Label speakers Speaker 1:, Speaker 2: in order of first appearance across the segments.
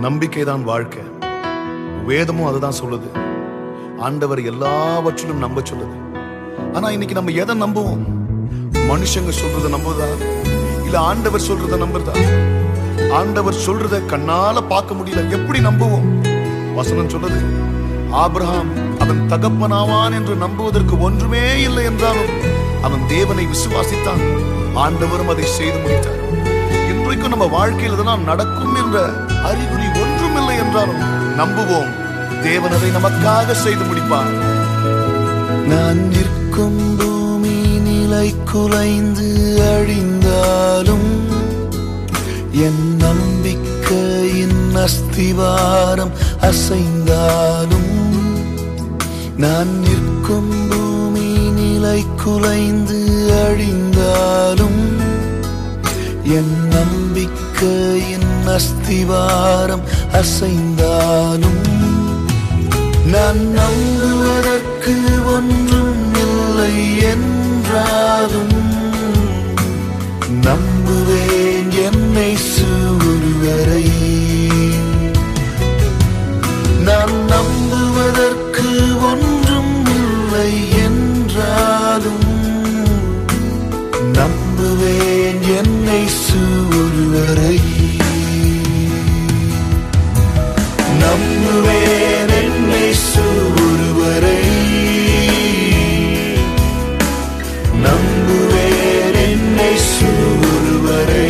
Speaker 1: நம்பிக்கை தான் வாழ்க்கை. வேதமும் அதுதான் சொல்லுது. ஆண்டவர் எல்லாவற்றிலும் நம்ப சொல்லுது. ஆனா இன்னைக்கு நம்ம எதை நம்புவோம்? மனுஷங்க சொல்றத நம்புதா? இல்ல ஆண்டவர் சொல்றத நம்புறதா? ஆண்டவர் சொல்றத கண்ணால பார்க்க முடியல. எப்படி நம்புவோம்? வசனம் சொல்லுது ஆபிரஹாம் அவன் தகப்பனாவான் என்று நம்புவதற்கு ஒன்றுமே இல்லை என்றாலும் அவன் தேவனை விசுவாசித்தான். ஆண்டவரும் அதை செய்து முடித்தார். இன்றைக்கும் நம்ம வாழ்க்கையில் இதெல்லாம் நடக்கும் என்ற அறிகுறி ஒன்றும் இல்லை என்றாலும் நம்புவோம். தேவன் அதை நமக்காக செய்து முடிப்பார்.
Speaker 2: நான் நிற்கும் பூமி நிலை குலைந்து அழிந்தாலும் என் நம்பிக்கையின் அஸ்திவாரம் அசைந்தாலும் நான் நிற்கும் பூமி நிலை குலைந்து அழிந்தாலும் என் நம்பிக்கையின் அஸ்திவாரம் அசைந்தாலும் நான் நம்புவதற்கு ஒன்றும் இல்லை என்றாலும் நம்புவேன் நம்புவேன் என்னை ஒருவரை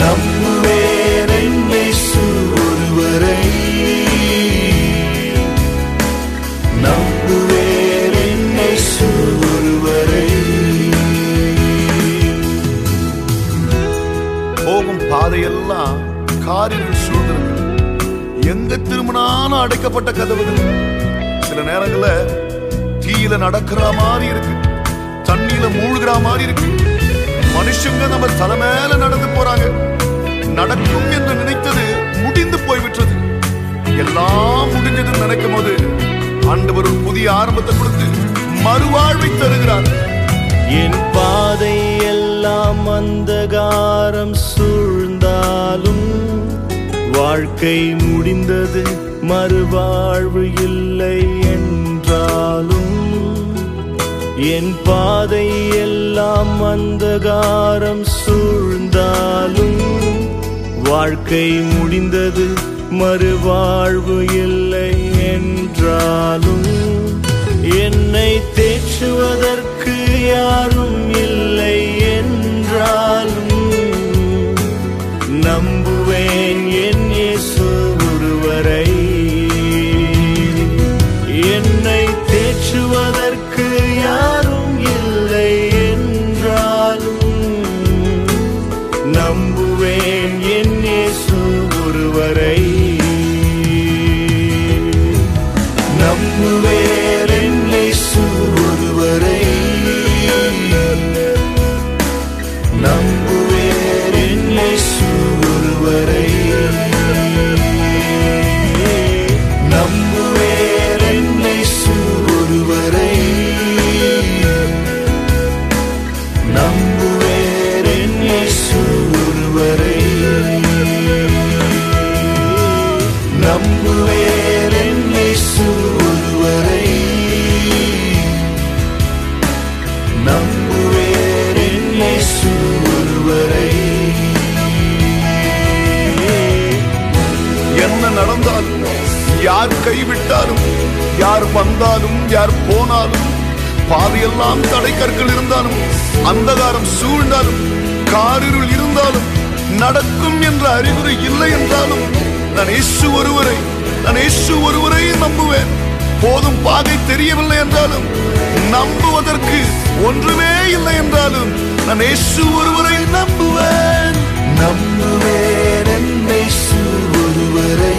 Speaker 2: நம்புவேன் என்னை ஒருவரை நம்புவேன் என்னை ஒருவரை
Speaker 1: போகும் பாதையெல்லாம் காரில் சூழ்ந்திருக்கு எங்க திரும்பினாலும் அடைக்கப்பட்ட கதவுகள்? சில நேரங்களில் தீயில நடக்கிற மாதிரி இருக்கு. தண்ணியில மூழ்கிற மாதிரி இருக்கு. மனுஷங்க நம்ம தலை மேல நடந்து போறாங்க. நடக்கும் என்று நினைத்தது முடிந்து போய்விட்டது. எல்லாம் முடிஞ்சதுன்னு நினைக்கும் போது ஆண்டவர் ஒரு புதிய ஆரம்பத்தை கொடுத்து மறுவாழ்வை தருகிறார்.
Speaker 3: என் பாதை எல்லாம் அந்தகாரம் சூழ்ந்தாலும் வாழ்க்கை முடிந்தது மறுவாழ்வு இல்லை என் என் பாதை எல்லாம் அந்தகாரம் சூழ்ந்தாலும் வாழ்க்கை முடிந்தது மறுவாழ்வு இல்லை என்றாலும் என்னை தேற்றுவதற்கு யாரும் நம்புவேன் என் இயேசு ஒருவரை. நம்புவேன்
Speaker 1: வந்தாலும் யார் போனாலும் பாதையெல்லாம் தடை கற்கள் இருந்தாலும் அந்தகாரம் சூழ்ந்தாலும் காரிருள் இருந்தாலும் நடக்கும் என்ற அறிகுறி இல்லை என்றாலும் நான் இயேசு ஒருவரை நான் இயேசு ஒருவரை நம்புவேன். போதும் பாதை தெரியவில்லை என்றாலும் நம்புவதற்கு ஒன்றுமே இல்லை என்றாலும் நான் இயேசு ஒருவரை நம்புவேன்.
Speaker 2: நம்புவேன் என்னை ஒருவரை.